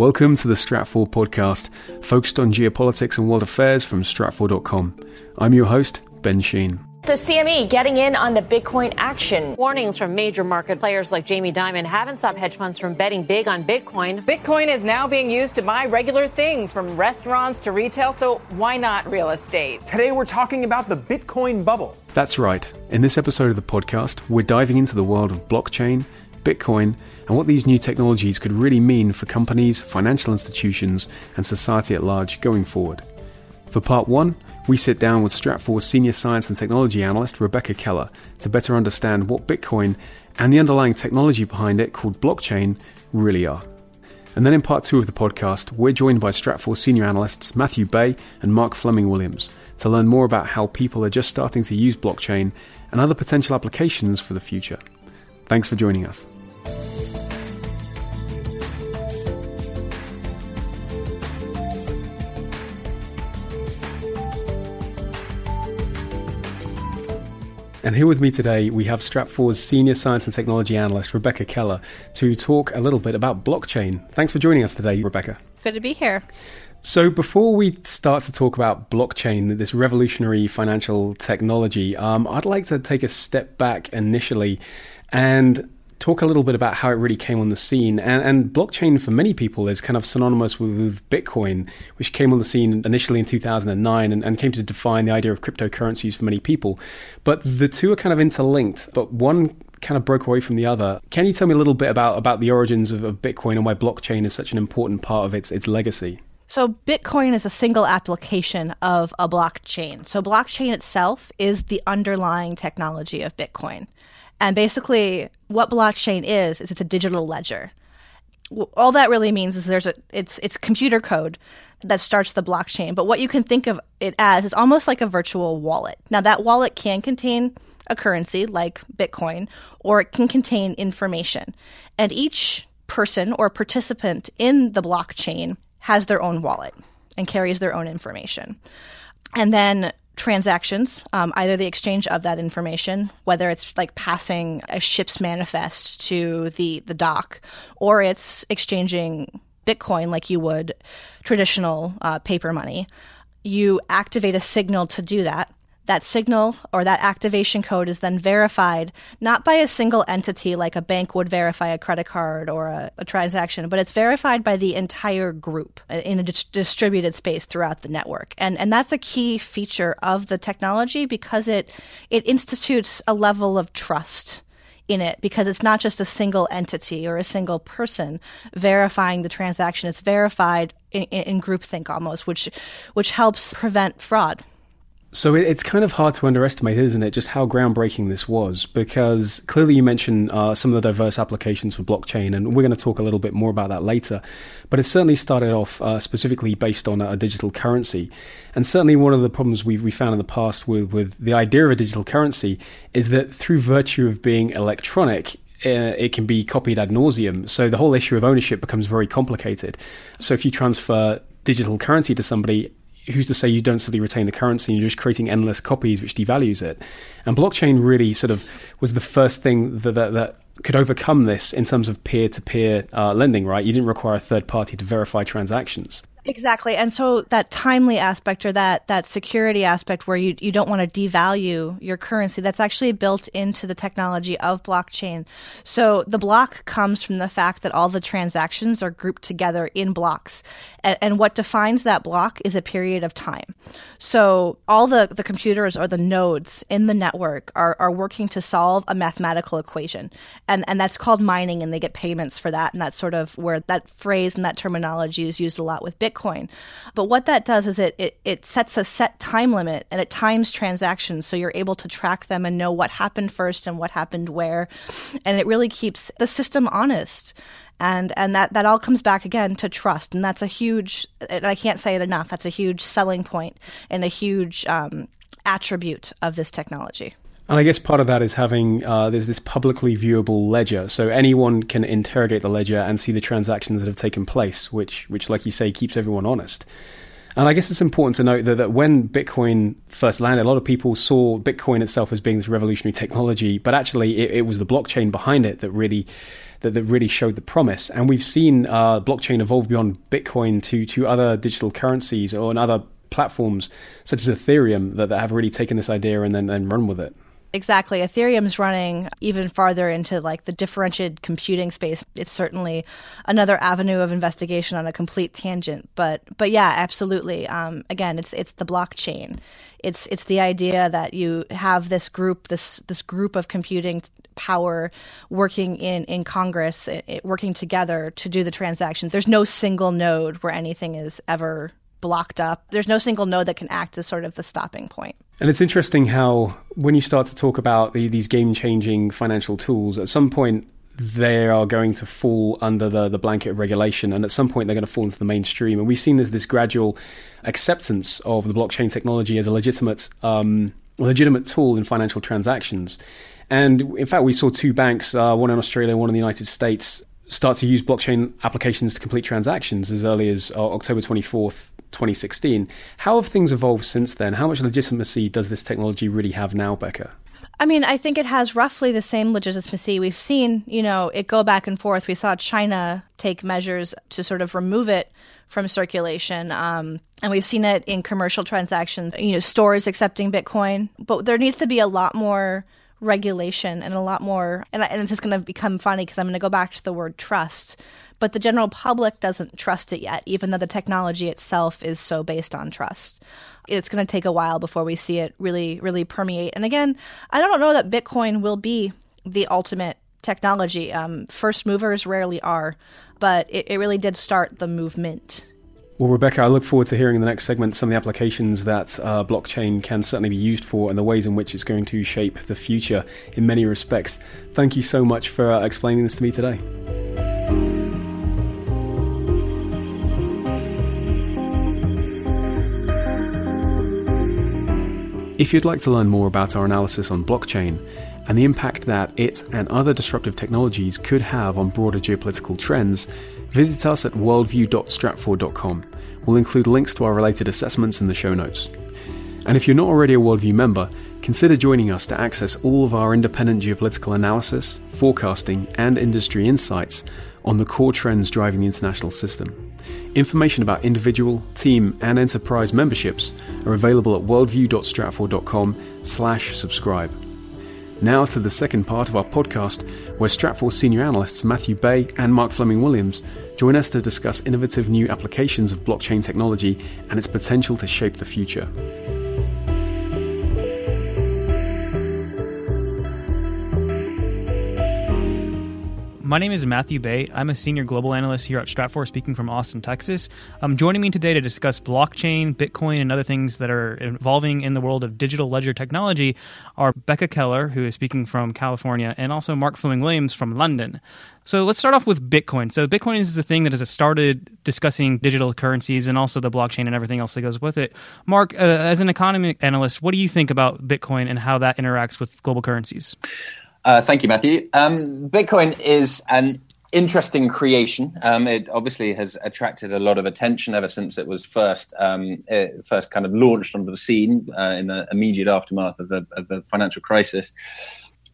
Welcome to the Stratfor podcast, focused on geopolitics and world affairs from Stratfor.com. I'm your host, Ben Sheen. The CME getting in on the Bitcoin action. Warnings from major market players like Jamie Dimon haven't stopped hedge funds from betting big on Bitcoin. Bitcoin is now being used to buy regular things from restaurants to retail, so why not real estate? Today we're talking about the Bitcoin bubble. That's right. In this episode of the podcast, we're diving into the world of blockchain, Bitcoin, and what these new technologies could really mean for companies, financial institutions, and society at large going forward. For part one, we sit down with Stratfor's senior science and technology analyst Rebecca Keller to better understand what Bitcoin and the underlying technology behind it, called blockchain, really are. And then in part two of the podcast, we're joined by Stratfor senior analysts Matthew Bey and Mark Fleming Williams to learn more about how people are just starting to use blockchain and other potential applications for the future. Thanks for joining us. And here with me today, we have Stratfor's senior science and technology analyst, Rebecca Keller, to talk a little bit about blockchain. Thanks for joining us today, Rebecca. Good to be here. So, before we start to talk about blockchain, this revolutionary financial technology, um, I'd like to take a step back initially and talk a little bit about how it really came on the scene. And, and blockchain for many people is kind of synonymous with, with Bitcoin, which came on the scene initially in 2009 and, and, came to define the idea of cryptocurrencies for many people. But the two are kind of interlinked, but one kind of broke away from the other. Can you tell me a little bit about, about the origins of, of Bitcoin and why blockchain is such an important part of its, its legacy? So, Bitcoin is a single application of a blockchain. So, blockchain itself is the underlying technology of Bitcoin. And basically, what blockchain is is it's a digital ledger. All that really means is there's a it's it's computer code that starts the blockchain. But what you can think of it as is almost like a virtual wallet. Now that wallet can contain a currency like Bitcoin, or it can contain information. And each person or participant in the blockchain has their own wallet and carries their own information. And then transactions, um, either the exchange of that information, whether it's like passing a ship's manifest to the, the dock, or it's exchanging Bitcoin like you would traditional uh, paper money. You activate a signal to do that. That signal or that activation code is then verified not by a single entity like a bank would verify a credit card or a, a transaction, but it's verified by the entire group in a di- distributed space throughout the network. And and that's a key feature of the technology because it it institutes a level of trust in it because it's not just a single entity or a single person verifying the transaction. It's verified in, in groupthink almost, which which helps prevent fraud. So it's kind of hard to underestimate, isn't it, just how groundbreaking this was? Because clearly you mentioned uh, some of the diverse applications for blockchain, and we're going to talk a little bit more about that later. But it certainly started off uh, specifically based on a, digital currency. And certainly one of the problems we, we found in the past with, with the idea of a digital currency is that through virtue of being electronic, uh, it can be copied ad nauseum. So the whole issue of ownership becomes very complicated. So if you transfer digital currency to somebody, who's to say you don't simply retain the currency and you're just creating endless copies which devalues it? And blockchain really sort of was the first thing that, that, that could overcome this in terms of peer-to-peer uh, lending right? You didn't require a third party to verify transactions Exactly. And so that timely aspect or that that security aspect where you you don't want to devalue your currency, that's actually built into the technology of blockchain. So the block comes from the fact that all the transactions are grouped together in blocks. And, and what defines that block is a period of time. So all the, the computers or the nodes in the network are, are working to solve a mathematical equation. And and that's called mining and they get payments for that. And that's sort of where that phrase and that terminology is used a lot with Bitcoin Bitcoin. But what that does is it, it, it sets a set time limit and it times transactions so you're able to track them and know what happened first and what happened where. And it really keeps the system honest and and that that all comes back again to trust and that's a huge and i can't say it enough that's a huge selling point and a huge um, attribute of this technology and I guess part of that is having uh, there's this publicly viewable ledger, so anyone can interrogate the ledger and see the transactions that have taken place, which, which, like you say, keeps everyone honest. And I guess it's important to note that, that when Bitcoin first landed, a lot of people saw Bitcoin itself as being this revolutionary technology, but actually it, it was the blockchain behind it that really that, that really showed the promise. And we've seen uh, blockchain evolve beyond Bitcoin to to other digital currencies or other platforms such as Ethereum that, that have really taken this idea and then and run with it. Exactly. Ethereum's running even farther into like the differentiated computing space. It's certainly another avenue of investigation on a complete tangent. But but yeah, absolutely. Um, again, it's it's the blockchain. It's it's the idea that you have this group this this group of computing power working in in Congress, it, it, working together to do the transactions. There's no single node where anything is ever blocked up. There's no single node that can act as sort of the stopping point. And it's interesting how, when you start to talk about the, these game changing financial tools, at some point they are going to fall under the, the blanket of regulation, and at some point they're going to fall into the mainstream. And we've seen this, this gradual acceptance of the blockchain technology as a legitimate, um, legitimate tool in financial transactions. And in fact, we saw two banks, uh, one in Australia, one in the United States, start to use blockchain applications to complete transactions as early as uh, October 24th, 2016. How have things evolved since then? How much legitimacy does this technology really have now, Becca? I mean, I think it has roughly the same legitimacy. We've seen, you know, it go back and forth. We saw China take measures to sort of remove it from circulation. Um, and we've seen it in commercial transactions, you know, stores accepting Bitcoin. But there needs to be a lot more regulation and a lot more, and, and it's going to become funny because I'm going to go back to the word trust but the general public doesn't trust it yet, even though the technology itself is so based on trust. It's going to take a while before we see it really, really permeate. And again, I don't know that Bitcoin will be the ultimate technology. Um, first movers rarely are, but it, it really did start the movement. Well, Rebecca, I look forward to hearing in the next segment some of the applications that uh, blockchain can certainly be used for and the ways in which it's going to shape the future in many respects. Thank you so much for uh, explaining this to me today. If you'd like to learn more about our analysis on blockchain and the impact that it and other disruptive technologies could have on broader geopolitical trends, visit us at worldview.stratfor.com. We'll include links to our related assessments in the show notes. And if you're not already a Worldview member, consider joining us to access all of our independent geopolitical analysis, forecasting, and industry insights on the core trends driving the international system. Information about individual, team, and enterprise memberships are available at worldview.stratfor.com slash subscribe. Now to the second part of our podcast, where Stratfor senior analysts Matthew Bey and Mark Fleming Williams join us to discuss innovative new applications of blockchain technology and its potential to shape the future. My name is Matthew Bey. I'm a senior global analyst here at Stratfor, speaking from Austin, Texas. Um, joining me today to discuss blockchain, Bitcoin, and other things that are evolving in the world of digital ledger technology are Becca Keller, who is speaking from California, and also Mark Fleming Williams from London. So let's start off with Bitcoin. So Bitcoin is the thing that has started discussing digital currencies and also the blockchain and everything else that goes with it. Mark, uh, as an economic analyst, what do you think about Bitcoin and how that interacts with global currencies? Uh, thank you, Matthew. Um, Bitcoin is an interesting creation. Um, it obviously has attracted a lot of attention ever since it was first um, it first kind of launched onto the scene uh, in the immediate aftermath of the, of the financial crisis.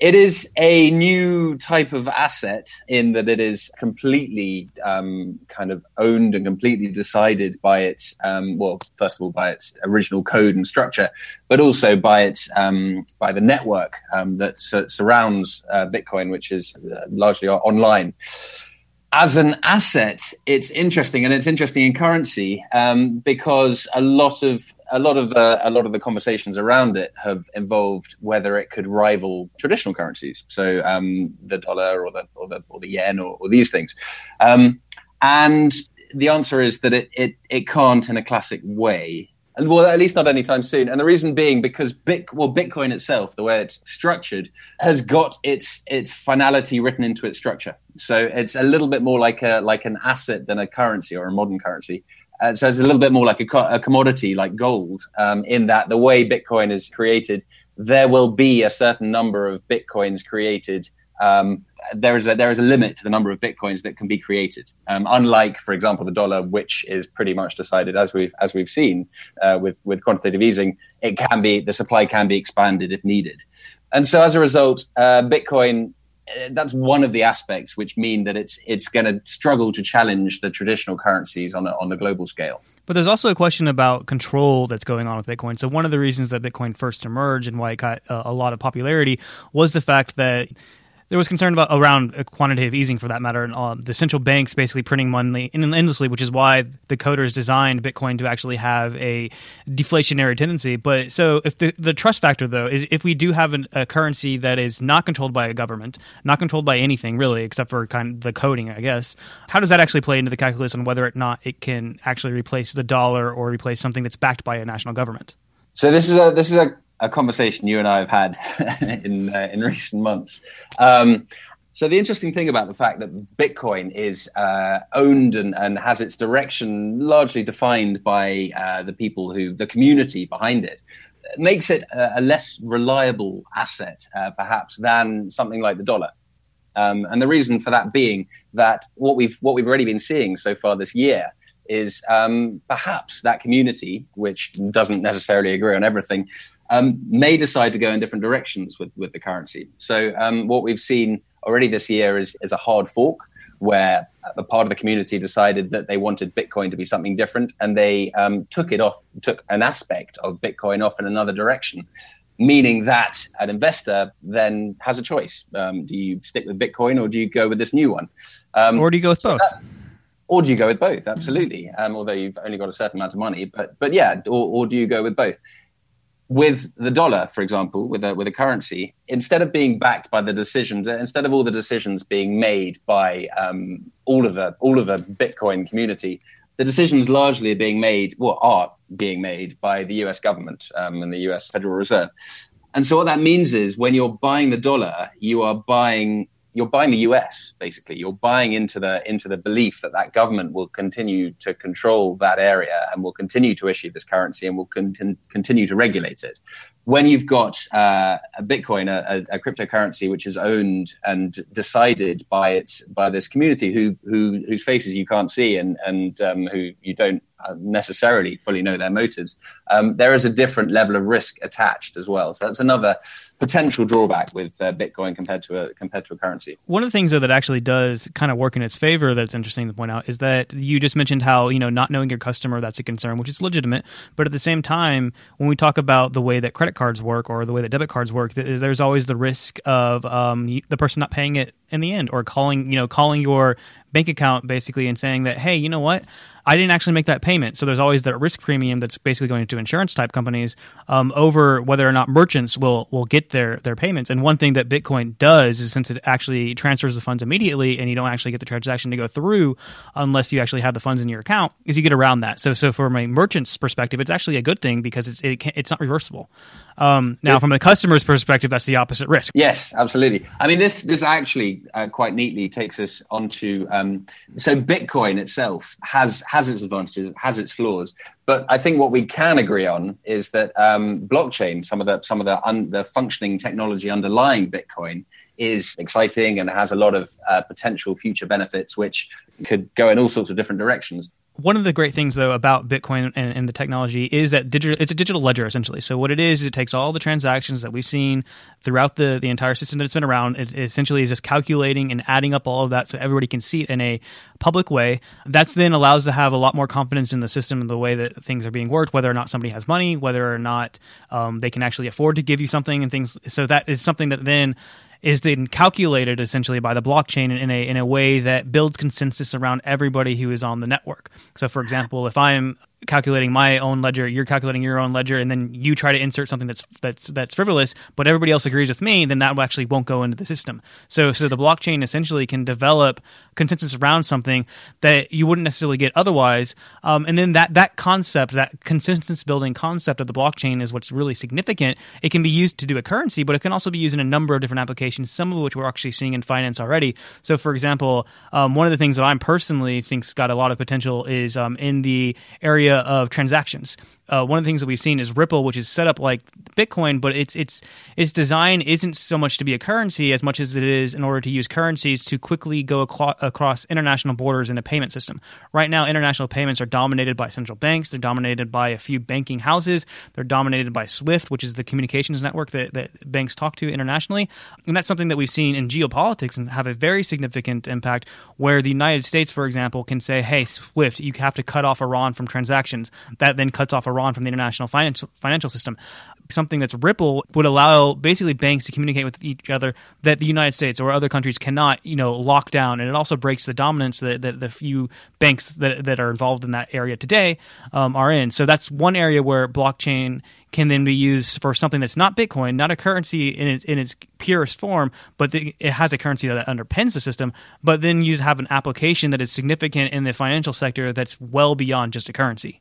It is a new type of asset in that it is completely um, kind of owned and completely decided by its, um, well, first of all, by its original code and structure, but also by its um, by the network um, that surrounds uh, Bitcoin, which is uh, largely online. As an asset, it's interesting, and it's interesting in currency um, because a lot of a lot of the a lot of the conversations around it have involved whether it could rival traditional currencies, so um, the dollar or the or the, or the yen or, or these things, um, and the answer is that it, it it can't in a classic way well, at least not anytime soon. And the reason being because Bit, well, Bitcoin itself, the way it's structured, has got its its finality written into its structure. So it's a little bit more like a like an asset than a currency or a modern currency. Uh, so it's a little bit more like a, co- a commodity, like gold, um, in that the way Bitcoin is created, there will be a certain number of bitcoins created um, there is a there is a limit to the number of bitcoins that can be created. Um, unlike, for example, the dollar, which is pretty much decided as we've as we've seen uh, with with quantitative easing, it can be the supply can be expanded if needed, and so as a result, uh, Bitcoin that's one of the aspects which mean that it's it's going to struggle to challenge the traditional currencies on a, on the global scale. But there's also a question about control that's going on with Bitcoin. So one of the reasons that Bitcoin first emerged and why it got a, a lot of popularity was the fact that there was concern about around quantitative easing for that matter, and um, the central banks basically printing money endlessly, which is why the coders designed Bitcoin to actually have a deflationary tendency. But so if the the trust factor though is if we do have an, a currency that is not controlled by a government, not controlled by anything really except for kind of the coding, I guess, how does that actually play into the calculus on whether or not it can actually replace the dollar or replace something that's backed by a national government? So this is a this is a a conversation you and I have had in uh, in recent months. Um, so the interesting thing about the fact that Bitcoin is uh, owned and, and has its direction largely defined by uh, the people who the community behind it makes it a, a less reliable asset, uh, perhaps, than something like the dollar. Um, and the reason for that being that what we've what we've already been seeing so far this year is um, perhaps that community, which doesn't necessarily agree on everything, um, may decide to go in different directions with, with the currency. So um, what we've seen already this year is, is a hard fork where a part of the community decided that they wanted Bitcoin to be something different and they um, took it off, took an aspect of Bitcoin off in another direction. Meaning that an investor then has a choice. Um, do you stick with Bitcoin or do you go with this new one? Um, or do you go with both? That, or do you go with both? Absolutely. Um, although you've only got a certain amount of money, but but yeah, or, or do you go with both? With the dollar, for example, with a with a currency, instead of being backed by the decisions, instead of all the decisions being made by um, all of the all of the Bitcoin community, the decisions largely are being made, well, are being made by the U.S. government um, and the U.S. Federal Reserve. And so what that means is, when you're buying the dollar, you are buying you're buying the US basically. You're buying into the into the belief that that government will continue to control that area and will continue to issue this currency and will con- continue to regulate it. When you've got uh, a Bitcoin, a, a, cryptocurrency which is owned and decided by its by this community who who whose faces you can't see and and um, who you don't necessarily fully know their motives, um, there is a different level of risk attached as well. So that's another potential drawback with uh, Bitcoin compared to a compared to a currency. One of the things though that actually does kind of work in its favor that's interesting to point out is that you just mentioned how you know not knowing your customer that's a concern, which is legitimate. But at the same time, when we talk about the way that credit cards work or the way that debit cards work, there's always the risk of um, the person not paying it in the end or calling you know calling your bank account basically and saying that hey you know what I didn't actually make that payment. So there's always that risk premium that's basically going to insurance type companies um, over whether or not merchants will will get their their payments. And one thing that Bitcoin does is since it actually transfers the funds immediately and you don't actually get the transaction to go through unless you actually have the funds in your account, is you get around that. So so from a merchant's perspective, it's actually a good thing because it's it it's not reversible. Um, now, from the customer's perspective, that's the opposite risk. Yes, absolutely. I mean, this this actually uh, quite neatly takes us onto um, so Bitcoin itself has has its advantages, it has its flaws, but I think what we can agree on is that um, blockchain, some of the some of the un, the functioning technology underlying Bitcoin, is exciting and has a lot of uh, potential future benefits, which could go in all sorts of different directions one of the great things though about Bitcoin and, and, the technology is that digital it's a digital ledger essentially. So what it is, is it takes all the transactions that we've seen throughout the, the entire system that it's been around. It, it essentially is just calculating and adding up all of that so everybody can see it in a public way. That's then allows to have a lot more confidence in the system and the way that things are being worked, whether or not somebody has money, whether or not um, they can actually afford to give you something and things. So that is something that then is then calculated essentially by the blockchain in a in a way that builds consensus around everybody who is on the network. So, for example, if I'm calculating my own ledger, you're calculating your own ledger, and then you try to insert something that's that's that's frivolous, but everybody else agrees with me, then that actually won't go into the system. So so the blockchain essentially can develop consensus around something that you wouldn't necessarily get otherwise, um, and then that that concept, that consensus building concept of the blockchain is what's really significant. It can be used to do a currency, but it can also be used in a number of different applications, some of which we're actually seeing in finance already. So for example, um, one of the things that I'm personally think's got a lot of potential is um, in the area area of transactions. uh, one of the things that we've seen is Ripple, which is set up like Bitcoin, but its its its design isn't so much to be a currency as much as it is in order to use currencies to quickly go aclo- across international borders in a payment system. Right now, international payments are dominated by central banks. They're dominated by a few banking houses. They're dominated by SWIFT, which is the communications network that, that banks talk to internationally, and that's something that we've seen in geopolitics and have a very significant impact. Where the United States, for example, can say, "Hey, SWIFT, you have to cut off Iran from transactions." That then cuts off Iran from the international financial financial system. Something that's Ripple would allow basically banks to communicate with each other that the United States or other countries cannot, you know, lock down, and it also breaks the dominance that, that the few banks that that are involved in that area today um, are in. So that's one area where blockchain can then be used for something that's not Bitcoin, not a currency in its in its purest form, but the, it has a currency that underpins the system. But then you have an application that is significant in the financial sector that's well beyond just a currency.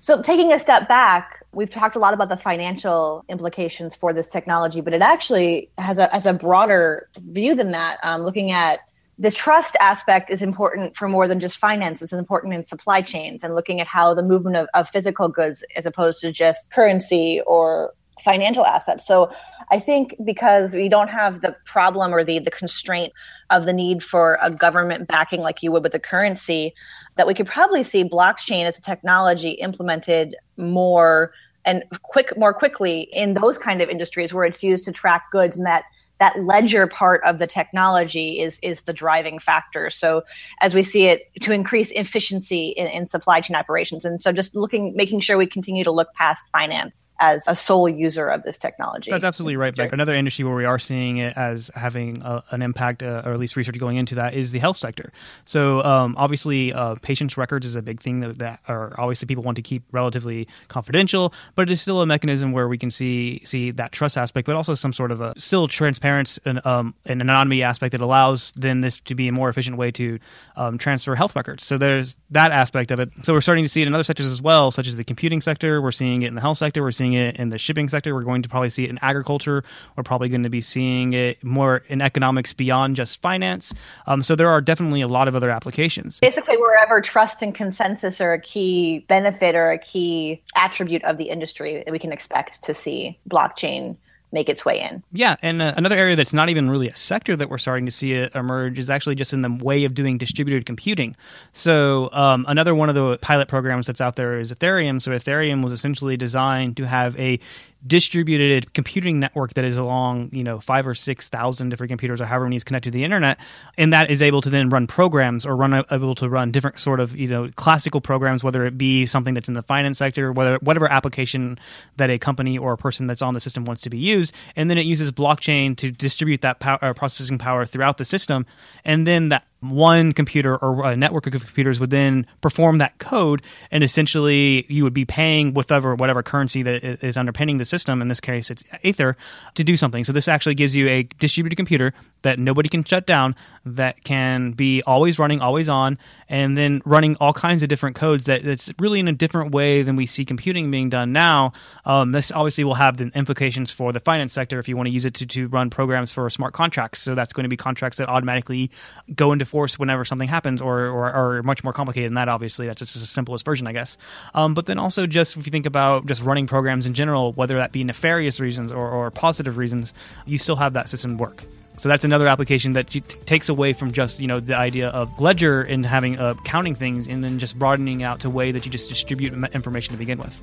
So, taking a step back, we've talked a lot about the financial implications for this technology, but it actually has a, has a broader view than that. Um, looking at the trust aspect is important for more than just finance. It's important in supply chains and looking at how the movement of, of physical goods as opposed to just currency or financial assets. So I think because we don't have the problem or the the constraint of the need for a government backing like you would with the currency, that we could probably see blockchain as a technology implemented more and quick more quickly in those kind of industries where it's used to track goods and that that ledger part of the technology is is the driving factor. So as we see it to increase efficiency in, in, supply chain operations, and so just looking, making sure we continue to look past finance as a sole user of this technology. That's absolutely right, Beck. Another industry where we are seeing it as having a, an impact, uh, or at least research going into that, is the health sector. So um, obviously, uh, patients' records is a big thing that, that are obviously people want to keep relatively confidential, but it is still a mechanism where we can see see that trust aspect, but also some sort of a still transparency and um, an anonymity aspect that allows then this to be a more efficient way to um, transfer health records. So there's that aspect of it. So we're starting to see it in other sectors as well, such as the computing sector. We're seeing it in the health sector. We're seeing it in the shipping sector. We're going to probably see it in agriculture. We're probably going to be seeing it more in economics beyond just finance. Um, so there are definitely a lot of other applications. Basically, wherever trust and consensus are a key benefit or a key attribute of the industry, we can expect to see blockchain make its way in. Yeah, and uh, another area that's not even really a sector that we're starting to see it emerge is actually just in the way of doing distributed computing. So um, another one of the pilot programs that's out there is Ethereum. So Ethereum was essentially designed to have a distributed computing network that is along, you know, five or six thousand different computers or however many is connected to the internet, and that is able to then run programs or run able to run different sort of, you know, classical programs, whether it be something that's in the finance sector, whether whatever application that a company or a person that's on the system wants to be used, and then it uses blockchain to distribute that power, uh, processing power throughout the system, and then that one computer or a network of computers would then perform that code, and essentially you would be paying whatever whatever currency that is underpinning the system. In this case, it's Ether to do something. So this actually gives you a distributed computer that nobody can shut down, that can be always running, always on, and then running all kinds of different codes. That that's really in a different way than we see computing being done now. Um, this obviously will have the implications for the finance sector if you want to use it to, to run programs for smart contracts. So that's going to be contracts that automatically go into force whenever something happens, or, or, much more complicated than that. Obviously, that's just the simplest version, I guess. Um, but then also, just if you think about just running programs in general, whether that be nefarious reasons or, or positive reasons, you still have that system work. So that's another application that takes away from just you know the idea of ledger and having uh, counting things, and then just broadening out to a way that you just distribute information to begin with.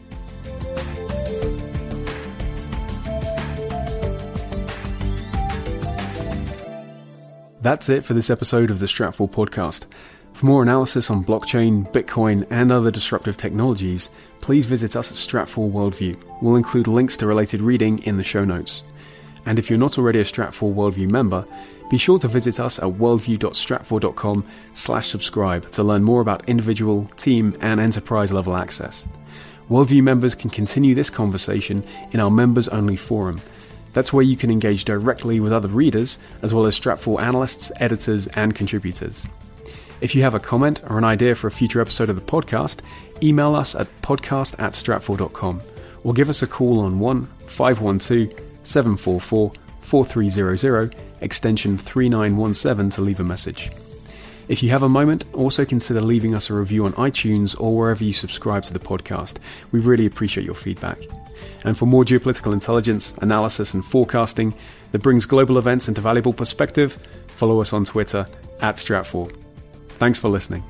That's it for this episode of the Stratfor podcast. For more analysis on blockchain, Bitcoin, and other disruptive technologies, please visit us at Stratfor Worldview. We'll include links to related reading in the show notes. And if you're not already a Stratfor Worldview member, be sure to visit us at worldview.stratfor.com slash subscribe to learn more about individual, team, and enterprise level access. Worldview members can continue this conversation in our members only forum – that's where you can engage directly with other readers, as well as Stratfor analysts, editors, and contributors. If you have a comment or an idea for a future episode of the podcast, email us at podcast at stratfor.com or give us a call on 1 512 744 4300, extension 3917 to leave a message. If you have a moment, also consider leaving us a review on iTunes or wherever you subscribe to the podcast. We really appreciate your feedback. And for more geopolitical intelligence, analysis, and forecasting that brings global events into valuable perspective, follow us on Twitter at Stratfor. Thanks for listening.